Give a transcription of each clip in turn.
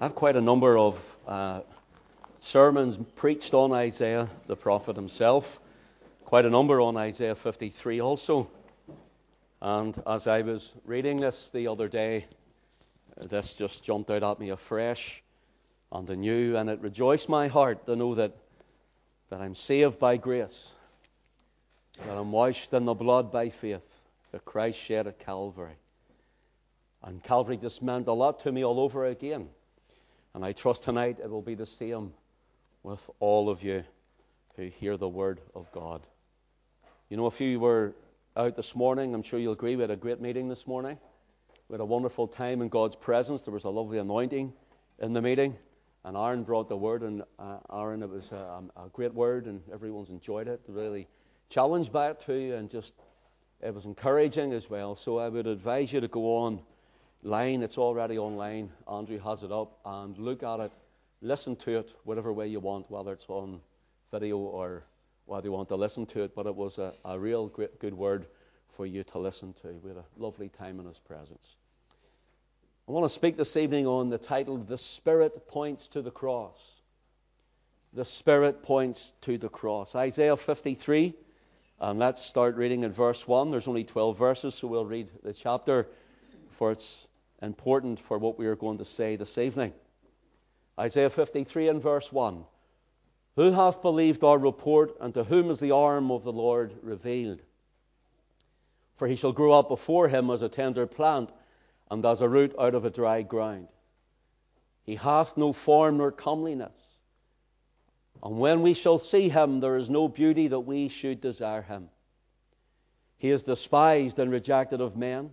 I have quite a number of uh, sermons preached on Isaiah, the prophet himself, quite a number on Isaiah 53 also. And as I was reading this the other day, this just jumped out at me afresh and anew, and it rejoiced my heart to know that, that I'm saved by grace, that I'm washed in the blood by faith that Christ shed at Calvary. And Calvary just meant a lot to me all over again. And I trust tonight it will be the same with all of you who hear the word of God. You know, if you were out this morning, I'm sure you'll agree we had a great meeting this morning. We had a wonderful time in God's presence. There was a lovely anointing in the meeting. And Aaron brought the word, and uh, Aaron, it was a, a, great word, and everyone's enjoyed it. Really challenged by it too, and just it was encouraging as well. So I would advise you to go on line. It's already online. Andrew has it up. And look at it, listen to it, whatever way you want, whether it's on video or whether you want to listen to it. But it was a, a real great, good word for you to listen to. We had a lovely time in His presence. I want to speak this evening on the title, The Spirit Points to the Cross. The Spirit points to the cross. Isaiah 53, and let's start reading in verse 1. There's only 12 verses, so we'll read the chapter for its important for what we are going to say this evening. Isaiah 53 and verse 1. Who hath believed our report, and to whom is the arm of the Lord revealed? For he shall grow up before him as a tender plant, and as a root out of a dry ground. He hath no form nor comeliness. And when we shall see him, there is no beauty that we should desire him. He is despised and rejected of men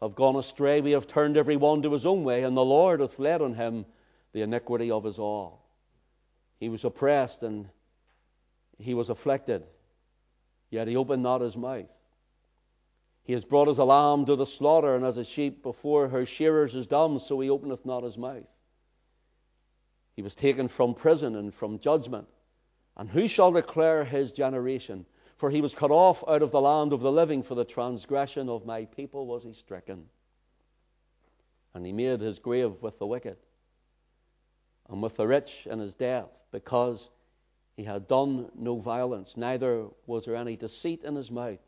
have gone astray. We have turned every one to his own way, and the Lord hath laid on him the iniquity of us all. He was oppressed and he was afflicted, yet he opened not his mouth. He has brought as a lamb to the slaughter, and as a sheep before her shearers is dumb, so he openeth not his mouth. He was taken from prison and from judgment. And who shall declare his generation? For he was cut off out of the land of the living, for the transgression of my people was he stricken. And he made his grave with the wicked and with the rich in his death, because he had done no violence, neither was there any deceit in his mouth.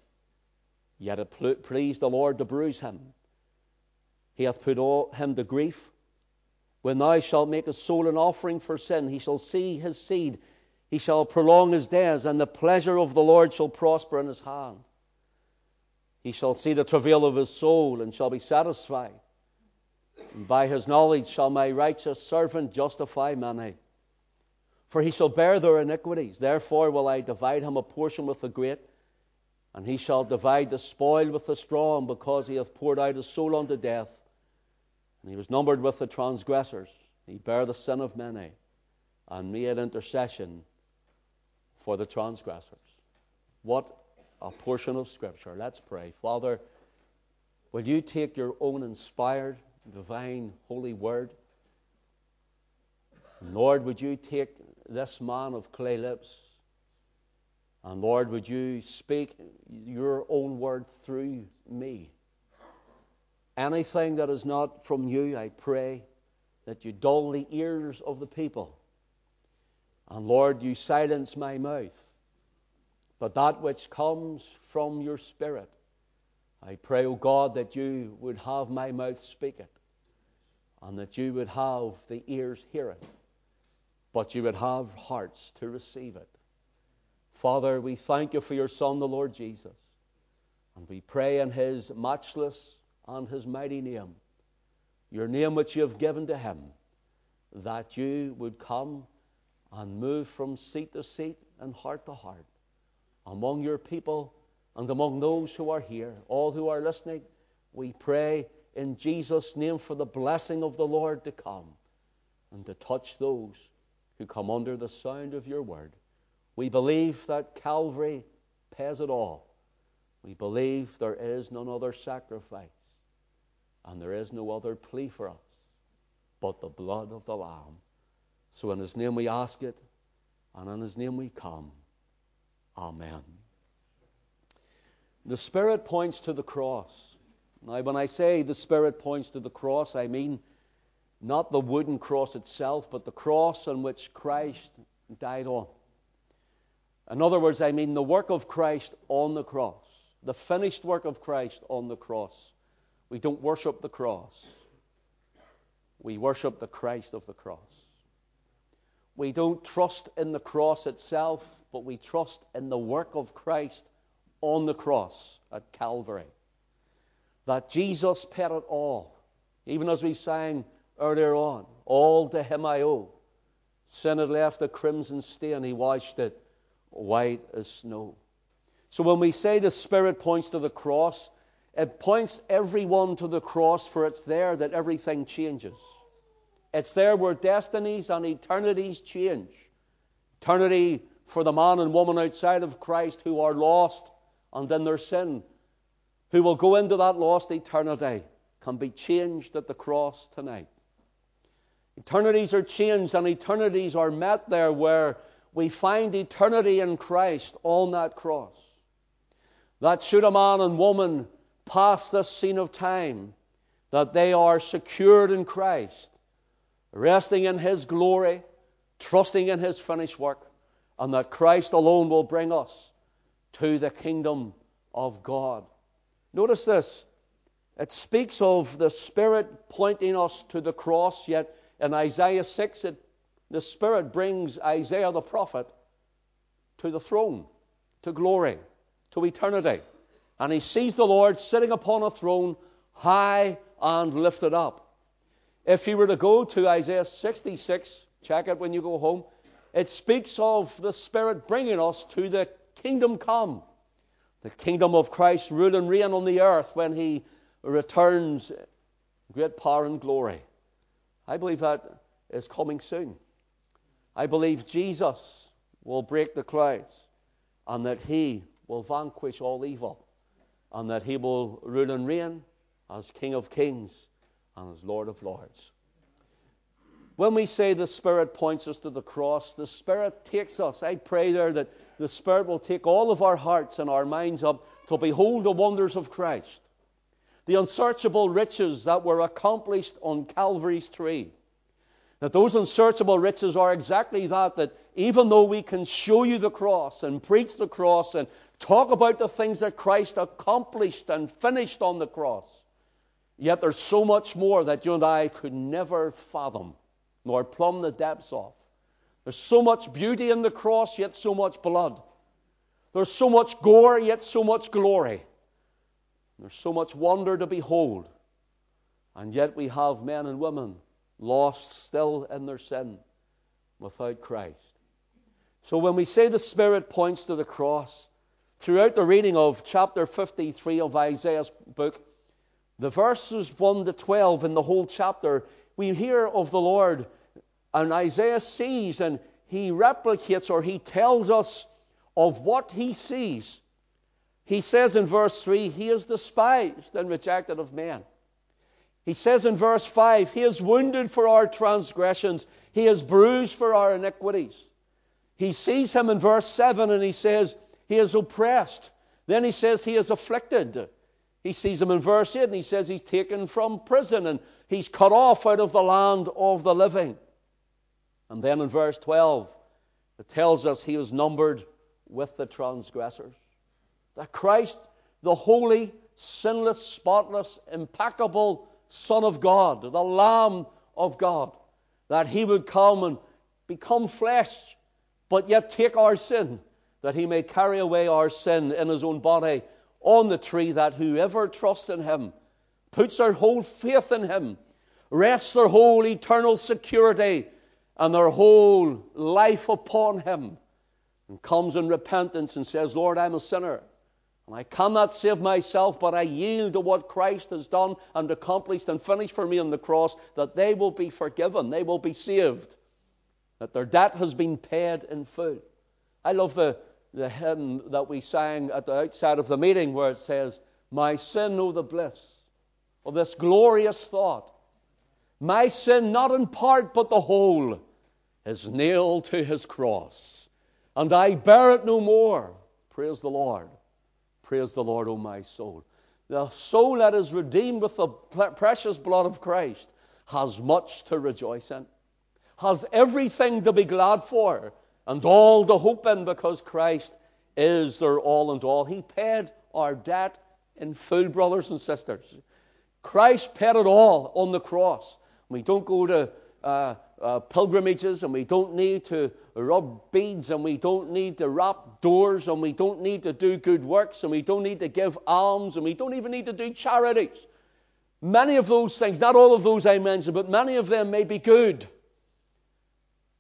Yet it pleased the Lord to bruise him. He hath put all, him to grief. When thou shalt make his soul an offering for sin, he shall see his seed he shall prolong his days, and the pleasure of the Lord shall prosper in his hand. He shall see the travail of his soul and shall be satisfied. And by his knowledge shall my righteous servant justify many. For he shall bear their iniquities. Therefore will I divide him a portion with the great, and he shall divide the spoil with the strong, because he hath poured out his soul unto death. And he was numbered with the transgressors. He bare the sin of many, and made intercession for the transgressors. What a portion of Scripture. Let's pray. Father, will you take your own inspired, divine, holy word? Lord, would you take this man of clay lips? And Lord, would you speak your own word through me? Anything that is not from you, I pray that you dull the ears of the people and Lord, you silence my mouth. But that which comes from your Spirit, I pray, O God, that you would have my mouth speak it, and that you would have the ears hear it, but you would have hearts to receive it. Father, we thank you for your Son, the Lord Jesus, and we pray in his matchless and his mighty name, your name which you have given to him, that you would come and move from seat to seat and heart to heart among your people and among those who are here, all who are listening. We pray in Jesus' name for the blessing of the Lord to come. and to touch those who come under the sound of your word. We believe that Calvary pays it all. We believe there is none other sacrifice and there is no other plea for us but the blood of the Lamb. So in His name we ask it, and in His name we come. Amen. The Spirit points to the cross. Now, when I say the Spirit points to the cross, I mean not the wooden cross itself, but the cross on which Christ died on. In other words, I mean the work of Christ on the cross, the finished work of Christ on the cross. We don't worship the cross, we worship the Christ of the cross. We don't trust in the cross itself, but we trust in the work of Christ on the cross at Calvary. That Jesus paid it all. Even as we sang earlier on, all to him I owe. Sin had left a crimson stain, he washed it white as snow. So when we say the Spirit points to the cross, it points everyone to the cross, for it's there that everything changes. It's there where destinies and eternities change. Eternity for the man and woman outside of Christ who are lost and in their sin, who will go into that lost eternity, can be changed at the cross tonight. Eternities are changed and eternities are met there where we find eternity in Christ on that cross. That should a man and woman pass this scene of time, that they are secured in Christ, resting in His glory, trusting in His finished work, and that Christ alone will bring us to the kingdom of God. Notice this. It speaks of the Spirit pointing us to the cross, yet in Isaiah 6, it, the Spirit brings Isaiah the prophet to the throne, to glory, to eternity. And he sees the Lord sitting upon a throne, high and lifted up. If you were to go to Isaiah 66, check it when you go home, it speaks of the Spirit bringing us to the kingdom come, the kingdom of Christ rule and reign on the earth when he returns great power and glory. I believe that is coming soon. I believe Jesus will break the clouds and that he will vanquish all evil and that he will rule and reign as King of kings and as Lord of lords. When we say the Spirit points us to the cross, the Spirit takes us. I pray there that the Spirit will take all of our hearts and our minds up to behold the wonders of Christ the unsearchable riches that were accomplished on Calvary's tree. That those unsearchable riches are exactly that, that even though we can show you the cross and preach the cross and talk about the things that Christ accomplished and finished on the cross, yet there's so much more that you and I could never fathom nor plumb the depths of. There's so much beauty in the cross, yet so much blood. There's so much gore, yet so much glory. There's so much wonder to behold. And yet we have men and women lost still in their sin without Christ. So when we say the Spirit points to the cross, throughout the reading of chapter 53 of Isaiah's book, the verses 1 to 12 in the whole chapter, we hear of the Lord, and Isaiah sees and he replicates or he tells us of what he sees he says in verse 3, He is despised and rejected of men. He says in verse 5, He is wounded for our transgressions, He is bruised for our iniquities. He sees him in verse 7 and he says, He is oppressed. Then he says, He is afflicted. He sees him in verse 8 and he says, He's taken from prison and he's cut off out of the land of the living. And then in verse 12, it tells us he was numbered with the transgressors. That Christ, the holy, sinless, spotless, impeccable Son of God, the Lamb of God, that he would come and become flesh, but yet take our sin, that he may carry away our sin in his own body on the tree, that whoever trusts in him, puts their whole faith in him, rests their whole eternal security and their whole life upon him, and comes in repentance and says, Lord, I'm a sinner. And I cannot save myself, but I yield to what Christ has done and accomplished and finished for me on the cross, that they will be forgiven, they will be saved, that their debt has been paid in full. I love the, the hymn that we sang at the outside of the meeting where it says, My sin, oh, the bliss of this glorious thought. My sin, not in part, but the whole, is nailed to his cross, and I bear it no more. Praise the Lord. Praise the Lord, O my soul. The soul that is redeemed with the precious blood of Christ has much to rejoice in, has everything to be glad for, and all to hope in because Christ is their all and all. He paid our debt in full, brothers and sisters. Christ paid it all on the cross. We don't go to uh, uh, pilgrimages and we don't need to rub beads and we don't need to wrap doors and we don't need to do good works and we don't need to give alms and we don't even need to do charities. Many of those things, not all of those I mentioned, but many of them may be good.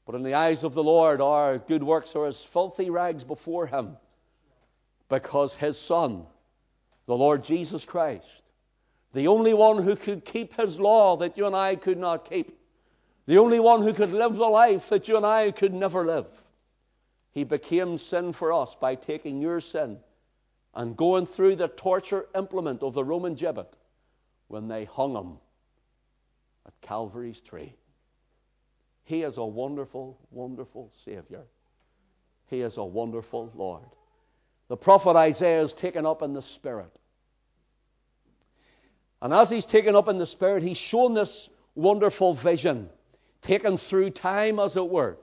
But in the eyes of the Lord, our good works are as filthy rags before Him because His Son, the Lord Jesus Christ, the only one who could keep His law that you and I could not keep, the only one who could live the life that you and I could never live. He became sin for us by taking your sin and going through the torture implement of the Roman gibbet when they hung him at Calvary's tree. He is a wonderful, wonderful Savior. He is a wonderful Lord. The prophet Isaiah is taken up in the Spirit. And as he's taken up in the Spirit, he's shown this wonderful vision taken through time, as it were.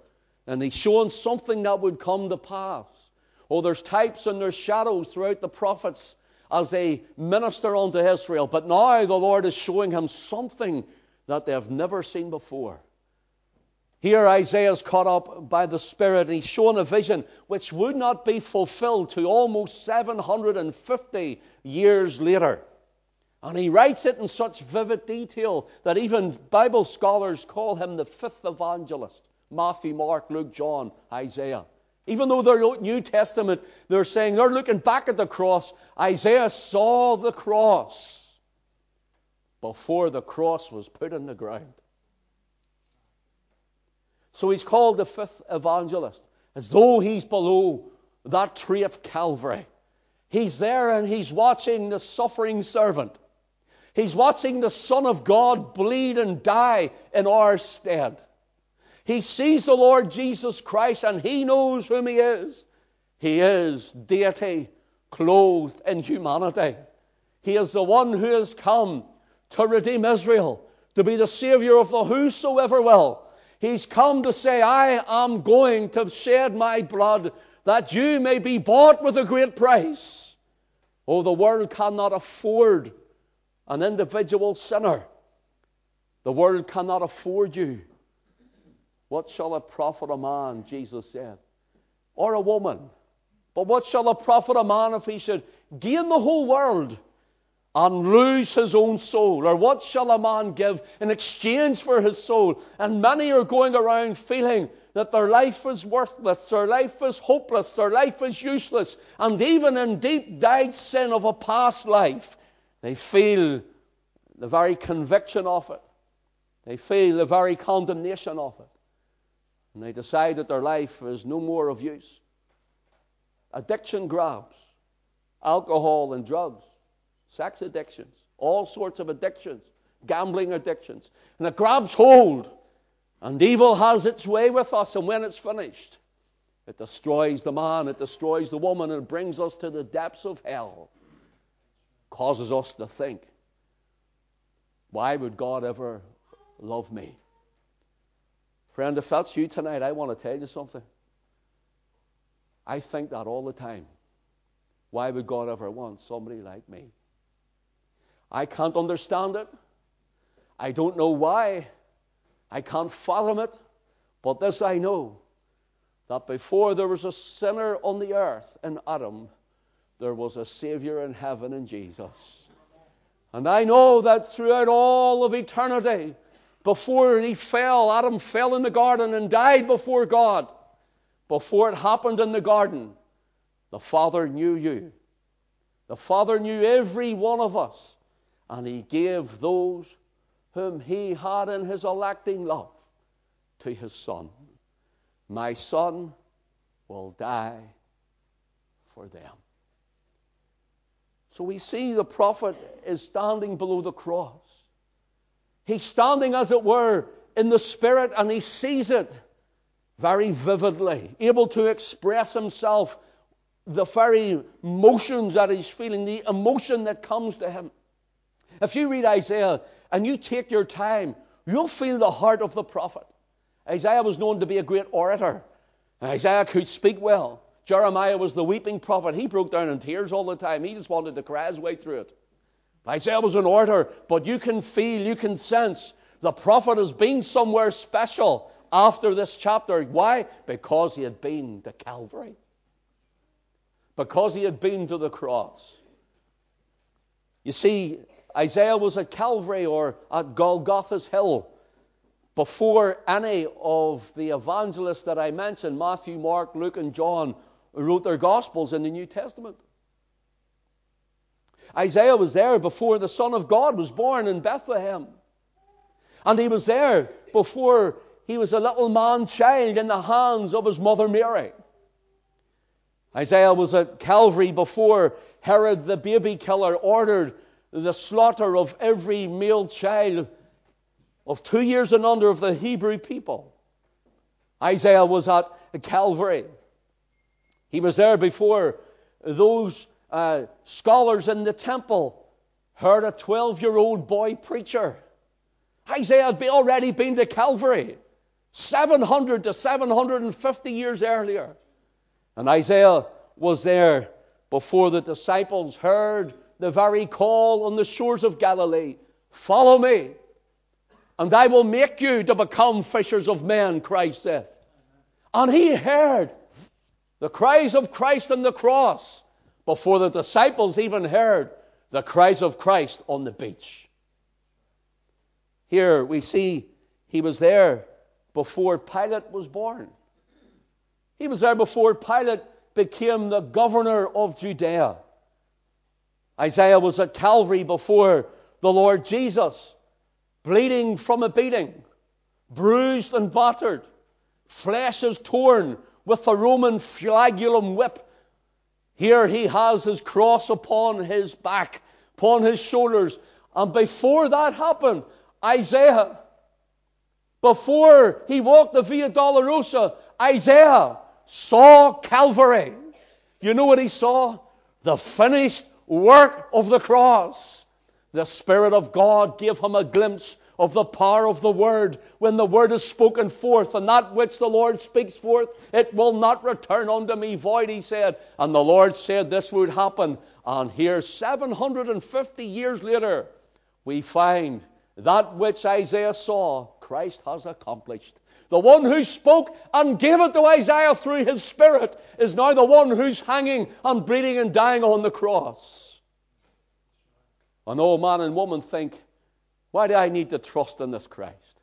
And he's shown something that would come to pass. Oh, there's types and there's shadows throughout the prophets as they minister unto Israel. But now the Lord is showing him something that they have never seen before. Here Isaiah is caught up by the Spirit and he's shown a vision which would not be fulfilled to almost 750 years later. And he writes it in such vivid detail that even Bible scholars call him the fifth evangelist Matthew, Mark, Luke, John, Isaiah. Even though they're New Testament, they're saying they're looking back at the cross. Isaiah saw the cross before the cross was put in the ground. So he's called the fifth evangelist, as though he's below that tree of Calvary. He's there and he's watching the suffering servant. He's watching the Son of God bleed and die in our stead. He sees the Lord Jesus Christ and he knows whom he is. He is deity clothed in humanity. He is the one who has come to redeem Israel, to be the Savior of the whosoever will. He's come to say, I am going to shed my blood that you may be bought with a great price. Oh, the world cannot afford an individual sinner. The world cannot afford you. What shall it profit a man, Jesus said, or a woman? But what shall it profit a man if he should gain the whole world and lose his own soul? Or what shall a man give in exchange for his soul? And many are going around feeling that their life is worthless, their life is hopeless, their life is useless, and even in deep dyed sin of a past life, they feel the very conviction of it. They feel the very condemnation of it. And they decide that their life is no more of use. Addiction grabs alcohol and drugs, sex addictions, all sorts of addictions, gambling addictions. And it grabs hold. And evil has its way with us. And when it's finished, it destroys the man, it destroys the woman, and it brings us to the depths of hell causes us to think, why would God ever love me? Friend, if that's you tonight, I want to tell you something. I think that all the time. Why would God ever want somebody like me? I can't understand it. I don't know why. I can't fathom it. But this I know that before there was a sinner on the earth in Adam, there was a Savior in heaven in Jesus. And I know that throughout all of eternity, before he fell, Adam fell in the garden and died before God. Before it happened in the garden, the Father knew you. The Father knew every one of us, and He gave those whom He had in His electing love to His Son. My Son will die for them. So we see the prophet is standing below the cross. He's standing, as it were, in the Spirit, and he sees it very vividly, able to express himself the very motions that he's feeling, the emotion that comes to him. If you read Isaiah and you take your time, you'll feel the heart of the prophet. Isaiah was known to be a great orator. Isaiah could speak well. Jeremiah was the weeping prophet. He broke down in tears all the time. He just wanted to cry his way through it. Isaiah was an orator, but you can feel, you can sense the prophet has been somewhere special after this chapter. Why? Because he had been to Calvary because he had been to the cross. You see, Isaiah was at Calvary or at Golgotha's Hill before any of the evangelists that I mentioned, Matthew, Mark, Luke, and John, wrote their Gospels in the New Testament. Isaiah was there before the Son of God was born in Bethlehem. And he was there before he was a little man child in the hands of his mother Mary. Isaiah was at Calvary before Herod the baby killer ordered the slaughter of every male child of two years and under of the Hebrew people. Isaiah was at Calvary. He was there before those uh, scholars in the temple heard a 12 year old boy preacher. Isaiah had already been to Calvary 700 to 750 years earlier. And Isaiah was there before the disciples heard the very call on the shores of Galilee Follow me, and I will make you to become fishers of men, Christ said. And he heard the cries of Christ on the cross before the disciples even heard the cries of Christ on the beach. Here we see he was there before Pilate was born. He was there before Pilate became the governor of Judea. Isaiah was at Calvary before the Lord Jesus, bleeding from a beating, bruised and battered, flesh is torn with the Roman flagellum whip. Here he has his cross upon his back, upon his shoulders. And before that happened, Isaiah, before he walked the Via Dolorosa, Isaiah saw Calvary. You know what he saw? The finished work of the cross. The Spirit of God gave him a glimpse of the power of the Word. When the Word is spoken forth, and that which the Lord speaks forth, it will not return unto me void, he said. And the Lord said this would happen. And here, 750 years later, we find that which Isaiah saw, Christ has accomplished. The one who spoke and gave it to Isaiah through his spirit is now the one who's hanging and bleeding and dying on the cross. An old man and woman think, why do I need to trust in this Christ?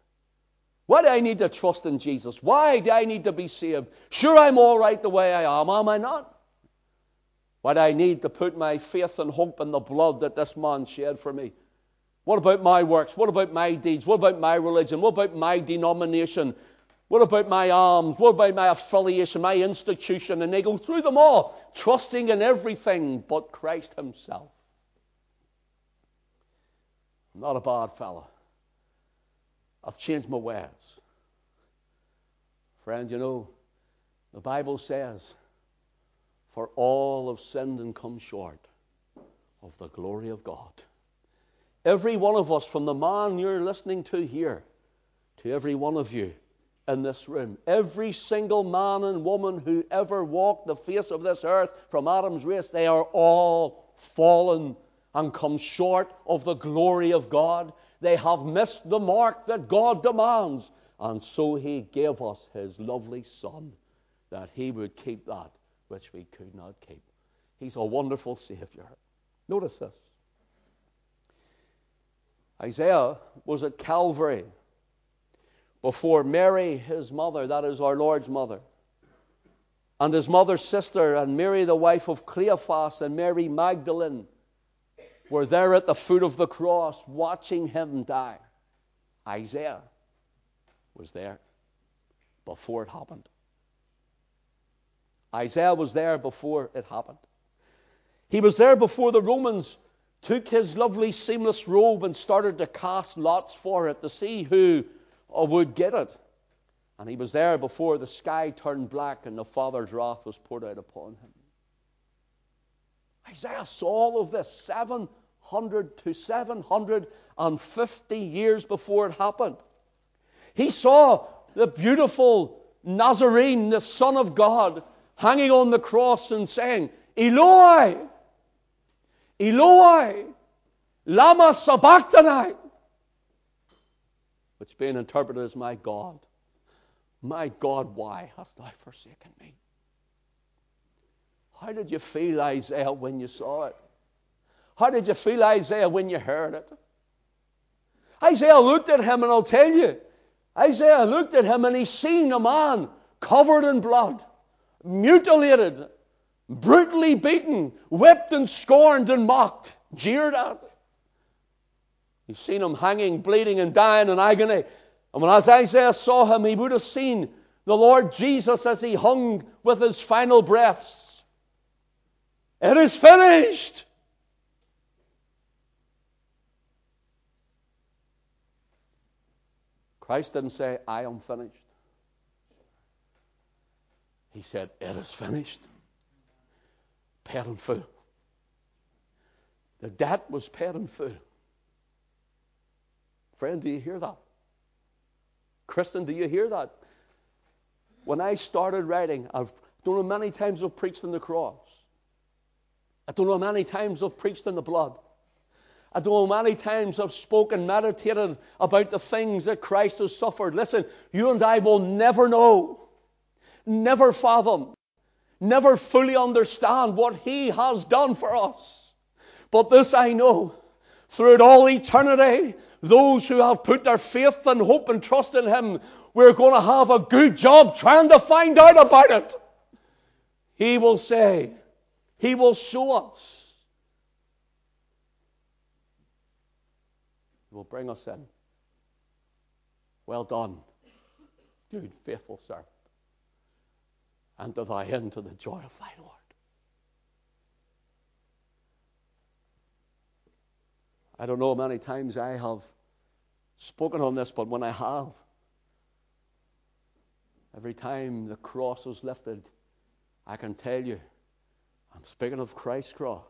Why do I need to trust in Jesus? Why do I need to be saved? Sure, I'm all right the way I am, am I not? Why do I need to put my faith and hope in the blood that this man shed for me? What about my works? What about my deeds? What about my religion? What about my denomination? What about my arms? What about my affiliation, my institution? And they go through them all, trusting in everything but Christ Himself. I'm not a bad fellow. I've changed my ways. Friend, you know, the Bible says, For all have sinned and come short of the glory of God. Every one of us, from the man you're listening to here, to every one of you, in this room. Every single man and woman who ever walked the face of this earth from Adam's race, they are all fallen and come short of the glory of God. They have missed the mark that God demands. And so he gave us his lovely Son that he would keep that which we could not keep. He's a wonderful Savior. Notice this. Isaiah was at Calvary before Mary, his mother, that is our Lord's mother, and his mother's sister, and Mary, the wife of Cleophas, and Mary Magdalene were there at the foot of the cross watching him die. Isaiah was there before it happened. Isaiah was there before it happened. He was there before the Romans took his lovely seamless robe and started to cast lots for it to see who would get it. And he was there before the sky turned black and the Father's wrath was poured out upon him. Isaiah saw all of this 700 to 750 years before it happened. He saw the beautiful Nazarene, the Son of God, hanging on the cross and saying, Eloi, Eloi, Lama Sabachthani, which being interpreted as my God, my God, why hast thou forsaken me? How did you feel, Isaiah, when you saw it? How did you feel, Isaiah, when you heard it? Isaiah looked at him, and I'll tell you, Isaiah looked at him and he seen a man covered in blood, mutilated, brutally beaten, whipped and scorned and mocked, jeered at. He's seen him hanging, bleeding, and dying in agony. And when as Isaiah saw him, he would have seen the Lord Jesus as he hung with his final breaths. It is finished. Christ didn't say, I am finished. He said, It is finished. Paid in full. The debt was paid in full. Friend, do you hear that? Christian, do you hear that? When I started writing, I've don't know many times I've preached on the cross. I don't know how many times I've preached on the blood. I don't know how many times I've spoken, meditated about the things that Christ has suffered. Listen, you and I will never know, never fathom, never fully understand what He has done for us. But this I know throughout all eternity, those who have put their faith and hope and trust in Him, we're going to have a good job trying to find out about it. He will say, He will show us. He will bring us in. Well done, good, faithful servant. Enter thy end into the joy of thy Lord. I don't know how many times I have spoken on this, but when I have, every time the cross is lifted, I can tell you, I'm speaking of Christ's cross.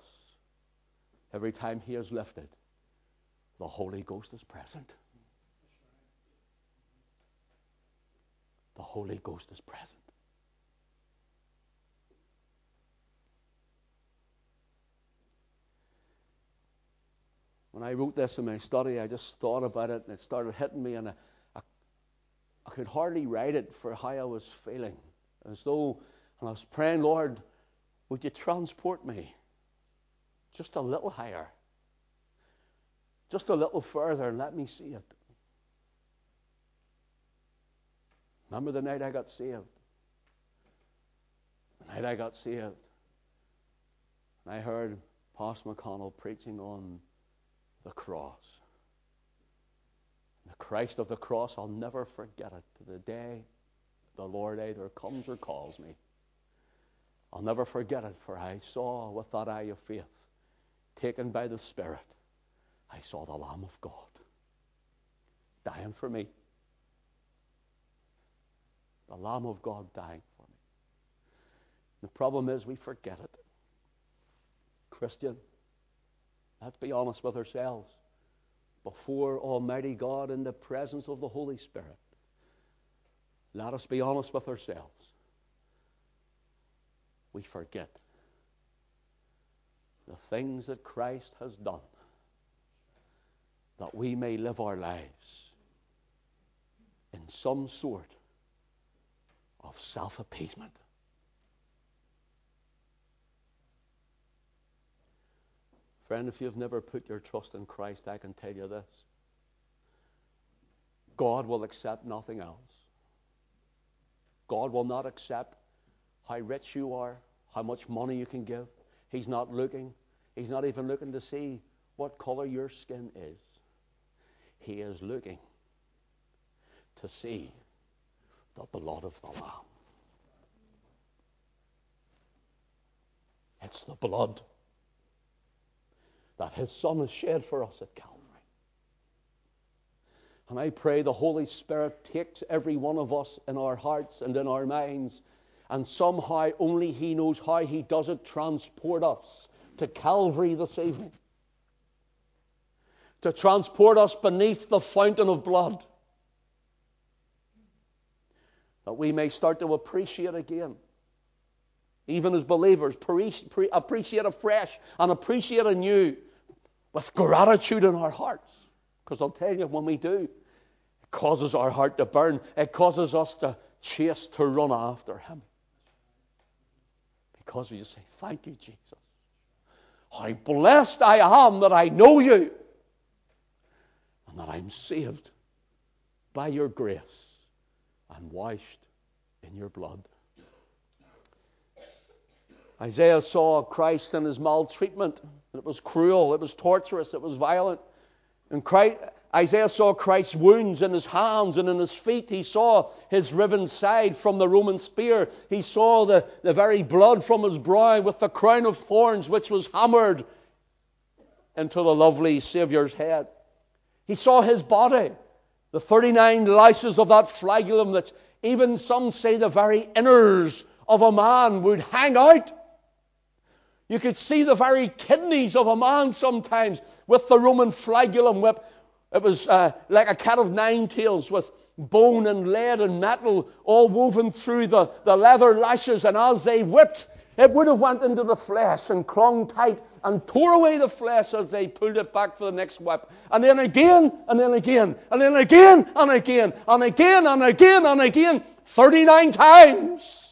Every time He is lifted, the Holy Ghost is present. The Holy Ghost is present. When I wrote this in my study, I just thought about it and it started hitting me, and I, I, I could hardly write it for how I was feeling. As though, and I was praying, Lord, would you transport me just a little higher, just a little further, and let me see it? Remember the night I got saved? The night I got saved. And I heard Pastor McConnell preaching on the cross. The Christ of the cross, I'll never forget it to the day the Lord either comes or calls me. I'll never forget it, for I saw with that eye of faith, taken by the Spirit, I saw the Lamb of God dying for me. The Lamb of God dying for me. The problem is we forget it. Christian, Let's be honest with ourselves. Before Almighty God in the presence of the Holy Spirit, let us be honest with ourselves. We forget the things that Christ has done that we may live our lives in some sort of self appeasement. Friend, if you've never put your trust in Christ, I can tell you this God will accept nothing else. God will not accept how rich you are, how much money you can give. He's not looking. He's not even looking to see what color your skin is. He is looking to see the blood of the Lamb. It's the blood that His Son has shed for us at Calvary. And I pray the Holy Spirit takes every one of us in our hearts and in our minds, and somehow only He knows how He does it, transport us to Calvary this evening. To transport us beneath the fountain of blood. That we may start to appreciate again even as believers, appreciate afresh and appreciate anew with gratitude in our hearts. Because I'll tell you, when we do, it causes our heart to burn. It causes us to chase, to run after Him. Because we just say, Thank you, Jesus. How blessed I am that I know you and that I'm saved by your grace and washed in your blood. Isaiah saw Christ in his maltreatment. It was cruel, it was torturous, it was violent. And Christ, Isaiah saw Christ's wounds in his hands and in his feet. He saw his riven side from the Roman spear. He saw the, the very blood from his brow with the crown of thorns which was hammered into the lovely Saviour's head. He saw his body, the 39 lashes of that flagellum that even some say the very innards of a man would hang out you could see the very kidneys of a man sometimes with the Roman flagellum whip. It was uh, like a cat of nine tails with bone and lead and metal all woven through the, the leather lashes. And as they whipped, it would have went into the flesh and clung tight and tore away the flesh as they pulled it back for the next whip. And then again, and then again, and then again, and again, and again, and again, and again, 39 times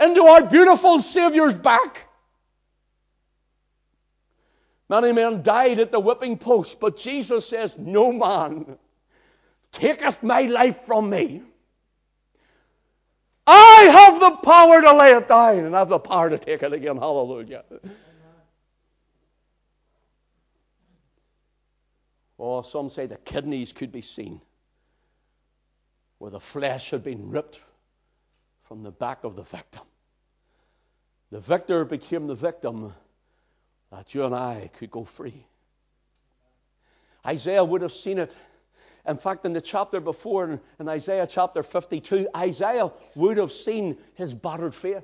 into our beautiful Saviour's back. Many men died at the whipping post, but Jesus says, No man taketh my life from me. I have the power to lay it down, and I have the power to take it again. Hallelujah. Oh, some say the kidneys could be seen where the flesh had been ripped from the back of the victim. The victor became the victim that you and I could go free. Isaiah would have seen it. In fact, in the chapter before, in Isaiah chapter 52, Isaiah would have seen his battered face.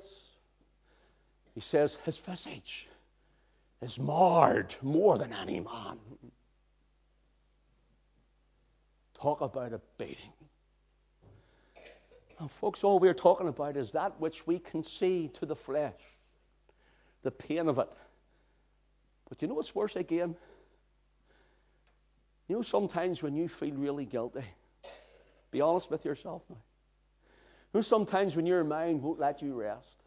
He says, His visage is marred more than any man. Talk about a beating. And, folks, all we're talking about is that which we can see to the flesh, the pain of it. But you know what's worse again? You know, sometimes when you feel really guilty, be honest with yourself now. You know, sometimes when your mind won't let you rest.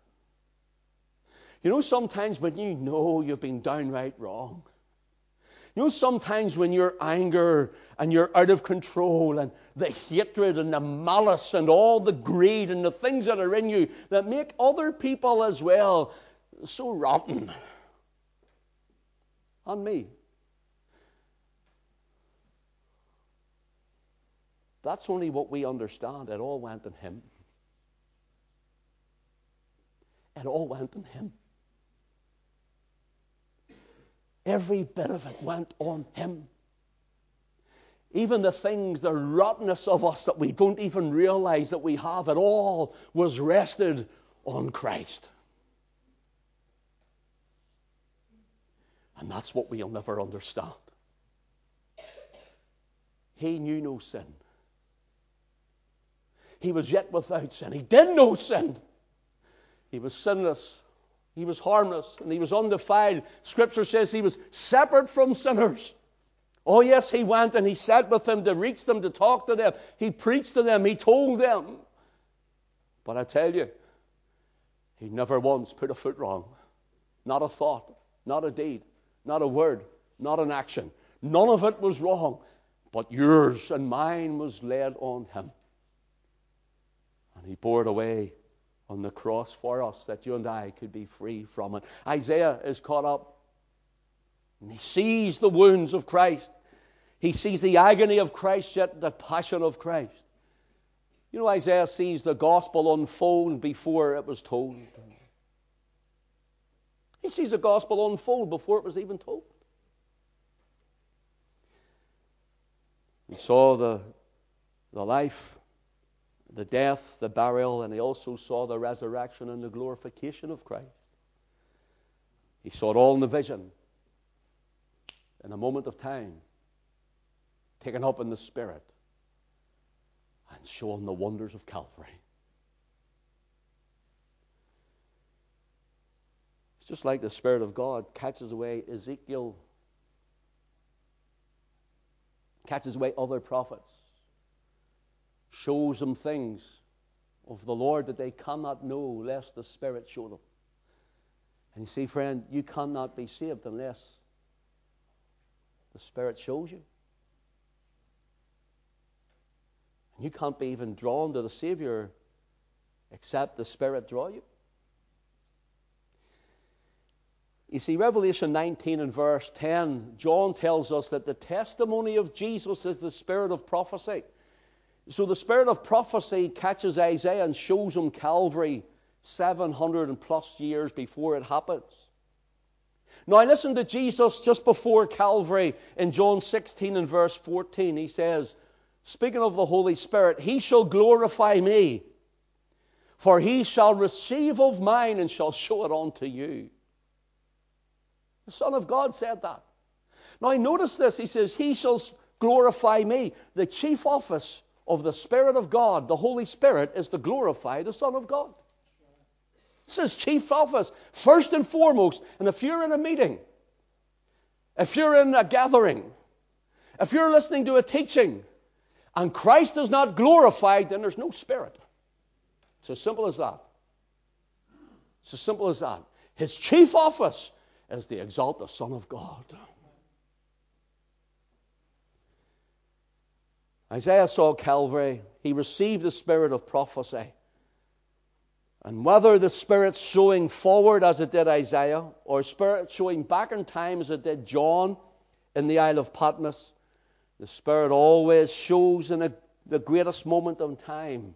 You know, sometimes when you know you've been downright wrong. You know, sometimes when your anger and you're out of control and the hatred and the malice and all the greed and the things that are in you that make other people as well so rotten. On me. That's only what we understand. It all went in Him. It all went in Him. Every bit of it went on Him. Even the things, the rottenness of us that we don't even realize that we have, at all was rested on Christ. And that's what we'll never understand. He knew no sin. He was yet without sin. He did no sin. He was sinless he was harmless and he was undefiled. Scripture says he was separate from sinners. Oh, yes, he went and he sat with them to reach them, to talk to them. He preached to them, he told them. But I tell you, he never once put a foot wrong. Not a thought, not a deed, not a word, not an action. None of it was wrong, but yours and mine was laid on him. And he bore it away on the cross for us that you and I could be free from it. Isaiah is caught up and he sees the wounds of Christ. He sees the agony of Christ, yet the passion of Christ. You know, Isaiah sees the gospel unfold before it was told. He sees the gospel unfold before it was even told. He saw the, the life, the death, the burial, and he also saw the resurrection and the glorification of Christ. He saw it all in the vision, in a moment of time, taken up in the Spirit, and shown the wonders of Calvary. It's just like the Spirit of God catches away Ezekiel catches away other prophets, shows them things of the Lord that they cannot know lest the Spirit show them. And you see, friend, you cannot be saved unless the Spirit shows you. And you can't be even drawn to the Savior except the Spirit draw you. You see, Revelation 19 and verse 10, John tells us that the testimony of Jesus is the spirit of prophecy. So the spirit of prophecy catches Isaiah and shows him Calvary 700 and plus years before it happens. Now, I listened to Jesus just before Calvary in John 16 and verse 14. He says, Speaking of the Holy Spirit, He shall glorify me, for He shall receive of mine and shall show it unto you. The Son of God said that. Now, notice this. He says, He shall glorify me. The chief office of the Spirit of God, the Holy Spirit, is to glorify the Son of God. This is chief office, first and foremost. And if you're in a meeting, if you're in a gathering, if you're listening to a teaching, and Christ is not glorified, then there's no Spirit. It's as simple as that. It's as simple as that. His chief office is to exalt the Son of God. Isaiah saw Calvary. He received the spirit of prophecy. And whether the Spirit showing forward as it did Isaiah, or Spirit showing back in time as it did John in the Isle of Patmos, the Spirit always shows in a, the greatest moment of time.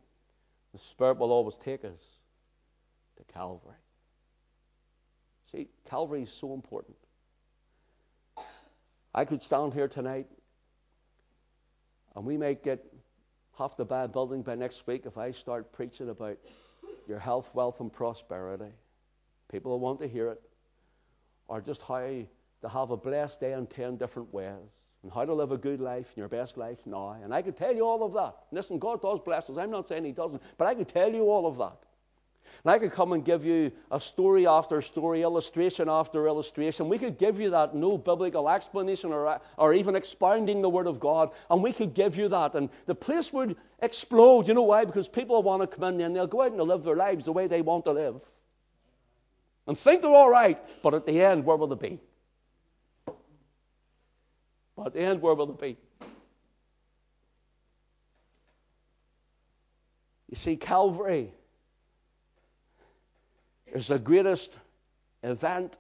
The Spirit will always take us to Calvary. See, Calvary is so important. I could stand here tonight and we might get half the bad building by next week if I start preaching about your health, wealth, and prosperity. People will want to hear it. Or just how to have a blessed day in 10 different ways. And how to live a good life and your best life now. And I could tell you all of that. Listen, God does bless us. I'm not saying He doesn't. But I could tell you all of that. And I could come and give you a story after story, illustration after illustration. We could give you that, no biblical explanation or, or even expounding the Word of God, and we could give you that. And the place would explode. You know why? Because people want to come in and they'll go out and live their lives the way they want to live. And think they're all right, but at the end, where will they be? But at the end, where will they be? You see, Calvary is the greatest event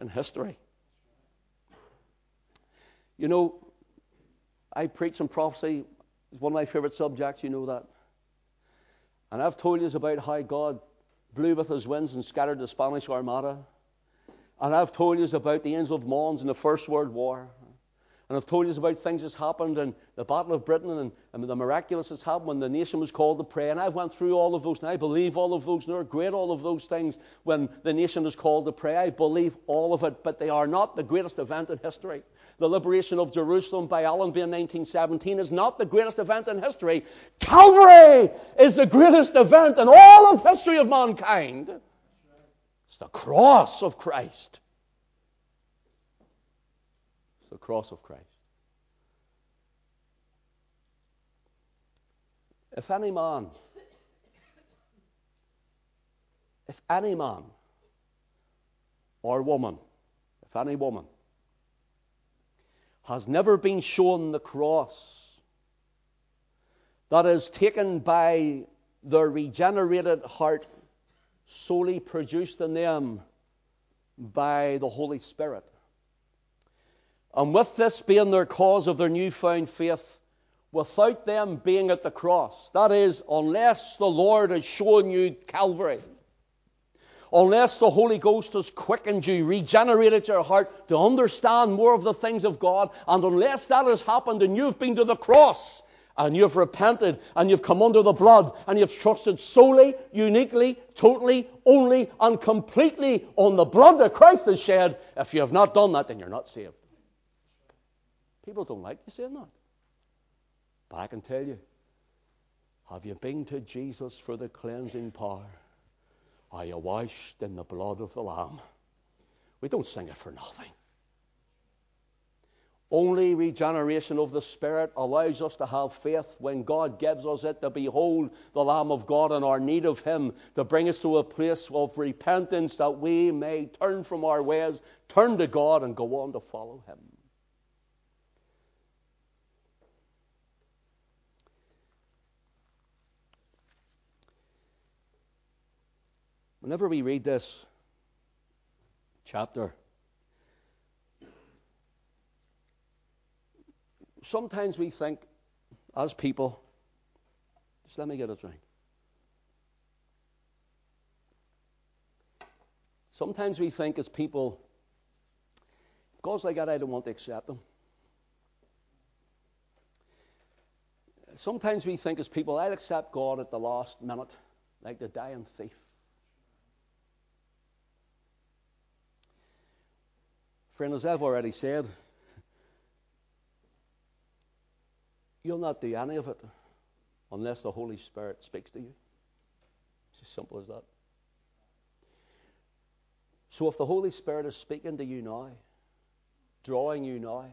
in history. You know, I preach and prophecy is one of my favorite subjects, you know that. And I've told you about how God blew with his winds and scattered the Spanish Armada. And I've told you about the Angel of Mons in the First World War. And I've told you about things that's happened in the Battle of Britain and, and the miraculous that's happened when the nation was called to pray. And I went through all of those, and I believe all of those, and they're great, all of those things when the nation is called to pray. I believe all of it, but they are not the greatest event in history. The liberation of Jerusalem by Allenby in 1917 is not the greatest event in history. Calvary is the greatest event in all of history of mankind. It's the cross of Christ the cross of Christ. If any man, if any man or woman, if any woman has never been shown the cross that is taken by their regenerated heart solely produced in them by the Holy Spirit. And with this being their cause of their newfound faith, without them being at the cross, that is, unless the Lord has shown you Calvary, unless the Holy Ghost has quickened you, regenerated your heart to understand more of the things of God, and unless that has happened and you've been to the cross and you've repented and you've come under the blood and you've trusted solely, uniquely, totally, only, and completely on the blood that Christ has shed, if you have not done that, then you're not saved. People don't like you saying that. But I can tell you, have you been to Jesus for the cleansing power? Are you washed in the blood of the Lamb? We don't sing it for nothing. Only regeneration of the Spirit allows us to have faith when God gives us it to behold the Lamb of God and our need of Him to bring us to a place of repentance that we may turn from our ways, turn to God, and go on to follow Him. Whenever we read this chapter, sometimes we think, as people, just let me get it right. Sometimes we think, as people, God's like that, I don't want to accept them. Sometimes we think, as people, I'll accept God at the last minute, like the dying thief. Friend, as I've already said, you'll not do any of it unless the Holy Spirit speaks to you. It's as simple as that. So if the Holy Spirit is speaking to you now, drawing you now,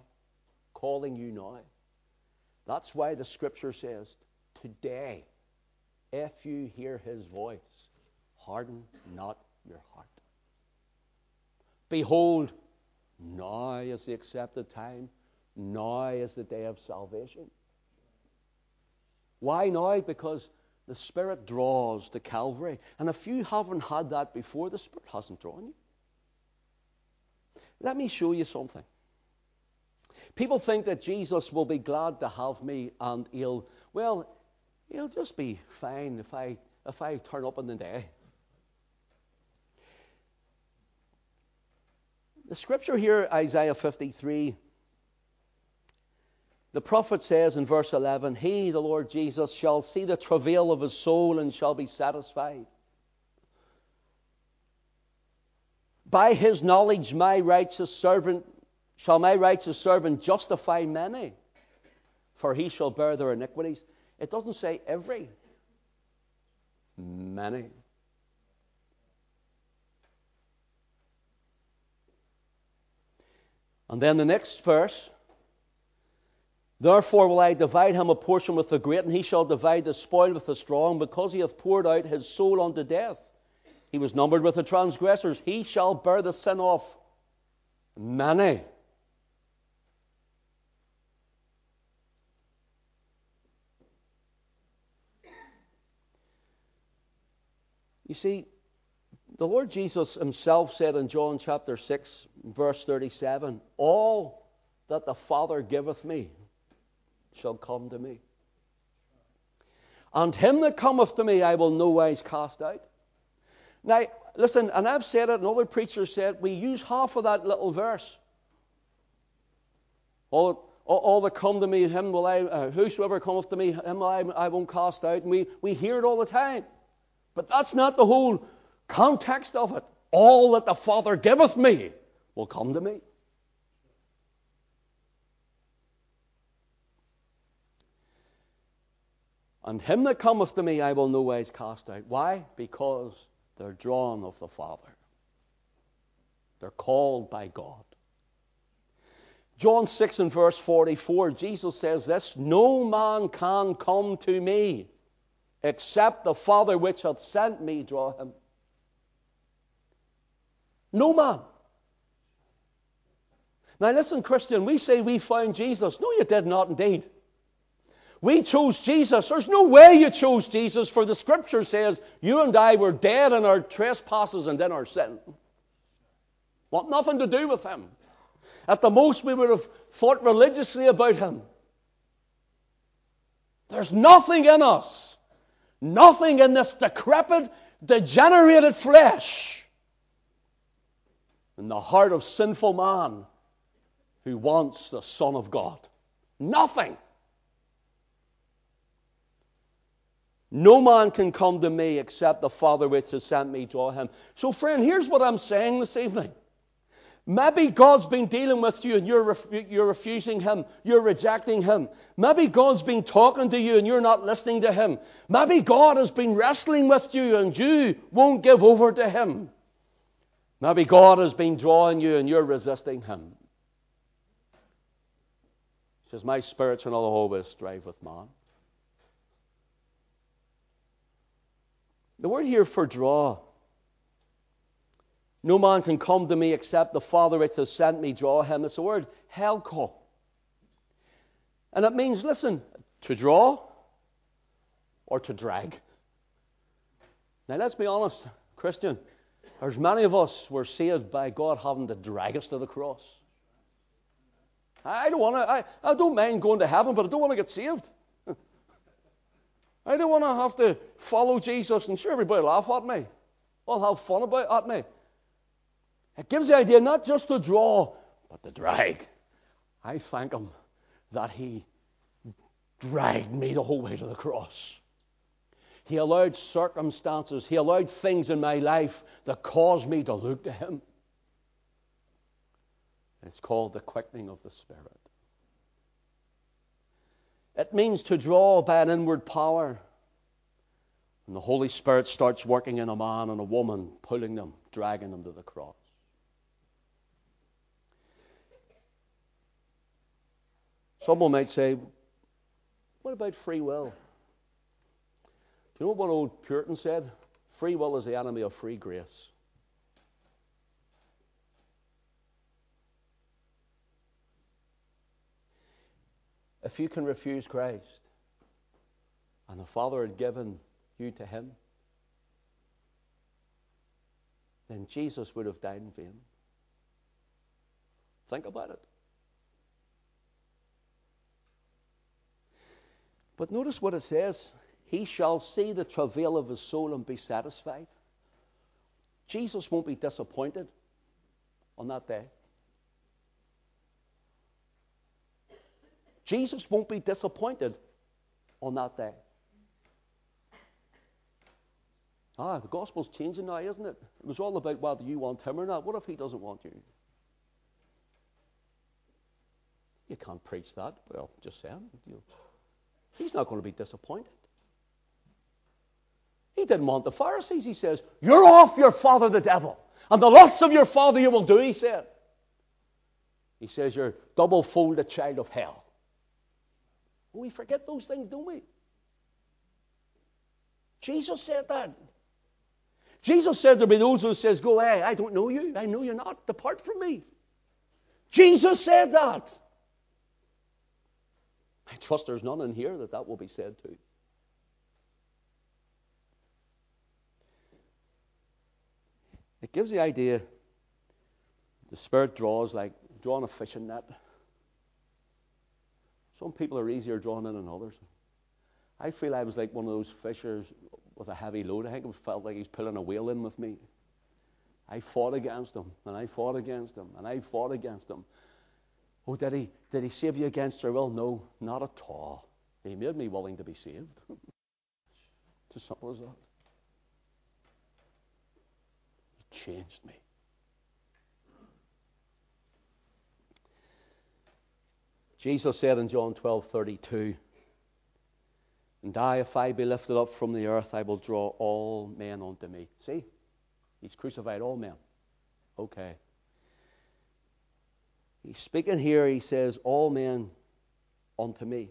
calling you now, that's why the scripture says, Today, if you hear his voice, harden not your heart. Behold, now is the accepted time. Now is the day of salvation. Why now? Because the Spirit draws to Calvary. And if you haven't had that before, the Spirit hasn't drawn you. Let me show you something. People think that Jesus will be glad to have me and he'll, well, he'll just be fine if I, if I turn up in the day. The scripture here, Isaiah 53, the prophet says in verse 11, He, the Lord Jesus, shall see the travail of his soul and shall be satisfied. By his knowledge, my righteous servant shall my righteous servant justify many, for he shall bear their iniquities. It doesn't say every, many. And then the next verse Therefore will I divide him a portion with the great, and he shall divide the spoil with the strong, because he hath poured out his soul unto death. He was numbered with the transgressors. He shall bear the sin of many. You see, the Lord Jesus himself said in John chapter 6, verse 37 All that the Father giveth me shall come to me. And him that cometh to me I will no wise cast out. Now, listen, and I've said it, and other preachers said, we use half of that little verse. All, all, all that come to me, him will I, uh, whosoever cometh to me, him I, I won't cast out. And we, we hear it all the time. But that's not the whole context of it. All that the Father giveth me will come to me. And him that cometh to me I will no wise cast out. Why? Because they're drawn of the Father. They're called by God. John 6 and verse 44, Jesus says this No man can come to me except the Father which hath sent me draw him. No man. Now listen, Christian, we say we found Jesus. No, you did not indeed. We chose Jesus. There's no way you chose Jesus, for the scripture says you and I were dead in our trespasses and in our sin. Want nothing to do with him. At the most, we would have fought religiously about him. There's nothing in us, nothing in this decrepit, degenerated flesh, in the heart of sinful man who wants the Son of God. Nothing. No man can come to me except the Father which has sent me draw him. So, friend, here's what I'm saying this evening. Maybe God's been dealing with you and you're, ref- you're refusing Him. You're rejecting Him. Maybe God's been talking to you and you're not listening to Him. Maybe God has been wrestling with you and you won't give over to Him. Maybe God has been drawing you and you're resisting Him. He says, My spirit's another always strive with man. The word here for draw no man can come to me except the Father which has sent me draw him. It's the word helko. And it means, listen, to draw or to drag. Now, let's be honest, Christian. There's many of us were saved by God having to drag us to the cross. I don't want to, I, I don't mind going to heaven, but I don't want to get saved. I don't want to have to follow Jesus and sure everybody laugh at me. All have fun about at me. It gives the idea not just to draw, but to drag. I thank Him that He dragged me the whole way to the cross. He allowed circumstances, He allowed things in my life that caused me to look to Him. It's called the quickening of the Spirit. It means to draw by an inward power. And the Holy Spirit starts working in a man and a woman, pulling them, dragging them to the cross. Someone might say, What about free will? You know what old Puritan said? Free will is the enemy of free grace. If you can refuse Christ and the Father had given you to Him, then Jesus would have died in vain. Think about it. But notice what it says He shall see the travail of his soul and be satisfied. Jesus won't be disappointed on that day. Jesus won't be disappointed on that day. Ah, the gospel's changing now, isn't it? It was all about whether you want him or not. What if he doesn't want you? You can't preach that. Well, just saying. He's not going to be disappointed. He didn't want the Pharisees. He says, You're off your father, the devil. And the lusts of your father you will do, he said. He says, You're double folded child of hell. We forget those things, don't we? Jesus said that. Jesus said there'll be those who says, Go away, I don't know you. I know you're not. Depart from me. Jesus said that. I trust there's none in here that that will be said to. It gives the idea the Spirit draws like drawing a fishing net. Some people are easier drawn in than others. I feel I was like one of those fishers with a heavy load. I think it felt like he's pulling a whale in with me. I fought against him, and I fought against him, and I fought against him. Oh, did he, did he save you against your will? No, not at all. He made me willing to be saved. it's as simple as that. He changed me. Jesus said in John 12 32, And I, if I be lifted up from the earth, I will draw all men unto me. See? He's crucified all men. Okay. He's speaking here, he says, All men unto me.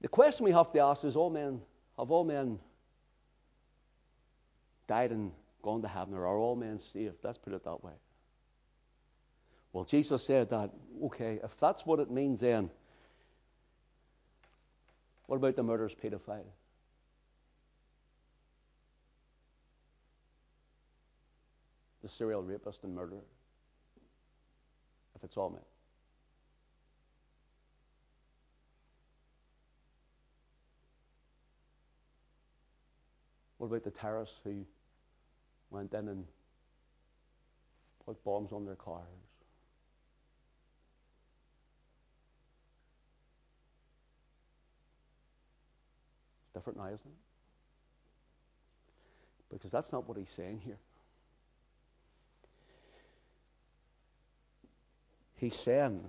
The question we have to ask is all men, have all men died and gone to heaven, or are all men saved? Let's put it that way. Well, Jesus said that, okay, if that's what it means, then what about the murderous pedophile? The serial rapist and murderer? If it's all men. What about the terrorists who went in and put bombs on their cars? It's different now, isn't it? Because that's not what he's saying here. He's saying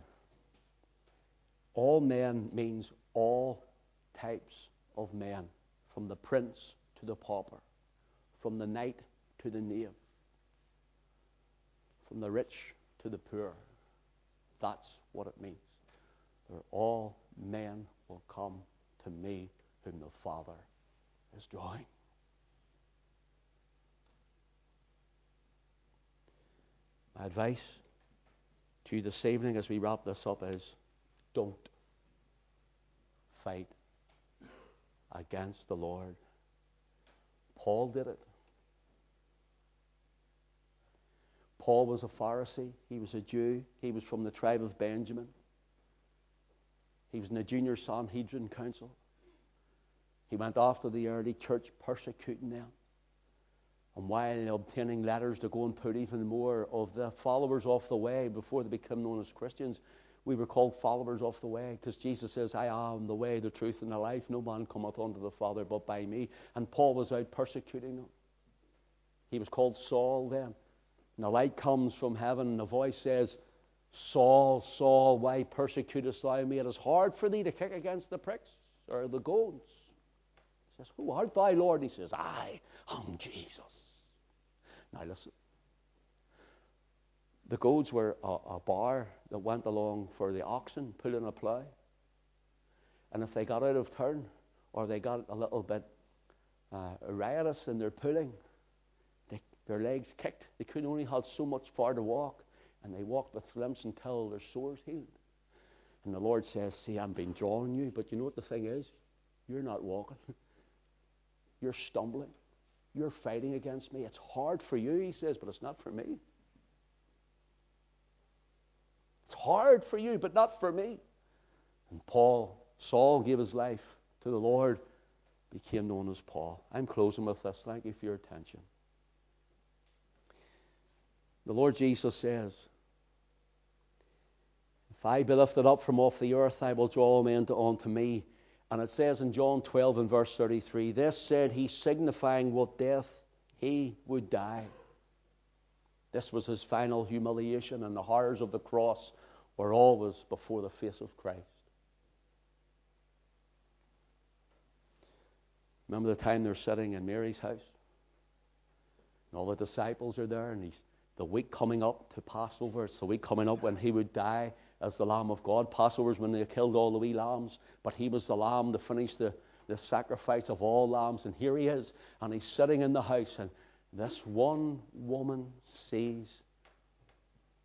all men means all types of men, from the prince to the pauper, from the knight to the knave, from the rich to the poor. That's what it means. They're all men will come to me whom the Father is drawing. My advice to you this evening as we wrap this up is don't fight against the Lord. Paul did it. Paul was a Pharisee, he was a Jew, he was from the tribe of Benjamin. He was in the junior Sanhedrin council. He went after the early church, persecuting them. And while obtaining letters to go and put even more of the followers off the way before they become known as Christians, we were called followers off the way because Jesus says, I am the way, the truth, and the life. No man cometh unto the Father but by me. And Paul was out persecuting them. He was called Saul then. And the light comes from heaven, and the voice says, Saul, Saul, why persecutest thou me? It is hard for thee to kick against the pricks or the goads. He says, Who art thou, Lord? He says, I am Jesus. Now listen. The goads were a, a bar that went along for the oxen pulling a plough. And if they got out of turn or they got a little bit uh, riotous in their pulling, their legs kicked. They couldn't only have so much far to walk, and they walked with limps until their sores healed. And the Lord says, See, I've been drawing you, but you know what the thing is? You're not walking. You're stumbling. You're fighting against me. It's hard for you, he says, but it's not for me. It's hard for you, but not for me. And Paul, Saul gave his life to the Lord, became known as Paul. I'm closing with this. Thank you for your attention. The Lord Jesus says, If I be lifted up from off the earth, I will draw men unto me. And it says in John 12 and verse 33, This said he, signifying what death he would die. This was his final humiliation, and the horrors of the cross were always before the face of Christ. Remember the time they're sitting in Mary's house? And all the disciples are there, and he's the week coming up to Passover. It's the week coming up when he would die as the Lamb of God. Passover's when they killed all the wee lambs, but he was the lamb to finish the, the sacrifice of all lambs. And here he is, and he's sitting in the house, and this one woman sees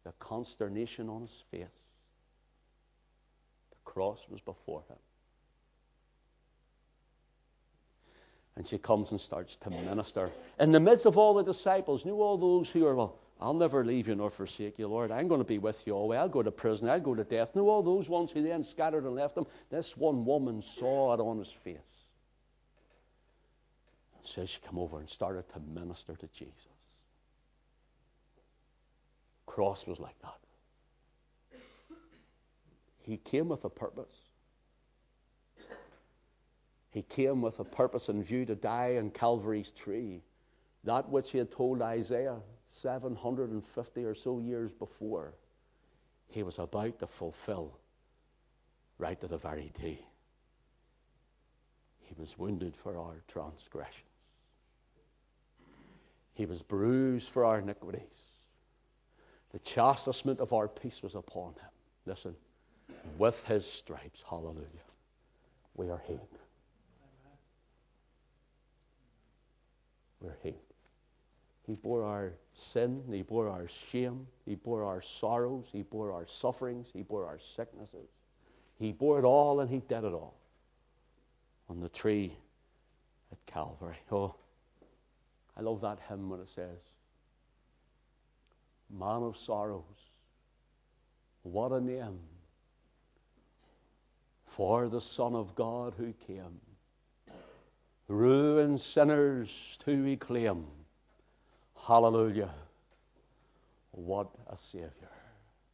the consternation on his face. The cross was before him. And she comes and starts to minister. In the midst of all the disciples, knew all those who are, well, I'll never leave you nor forsake you, Lord. I'm going to be with you always. I'll go to prison. I'll go to death. Knew all those ones who then scattered and left him. This one woman saw it on his face says she came over and started to minister to Jesus. Cross was like that. He came with a purpose. He came with a purpose in view to die on Calvary's tree. That which he had told Isaiah 750 or so years before, he was about to fulfill right to the very day. He was wounded for our transgressions. He was bruised for our iniquities. The chastisement of our peace was upon him. Listen, with his stripes, hallelujah, we are healed. We're healed. He bore our sin, He bore our shame, He bore our sorrows, He bore our sufferings, He bore our sicknesses. He bore it all and He did it all on the tree at Calvary. Oh, I love that hymn when it says, Man of sorrows, what a name for the Son of God who came, ruined sinners to reclaim. Hallelujah. What a Savior.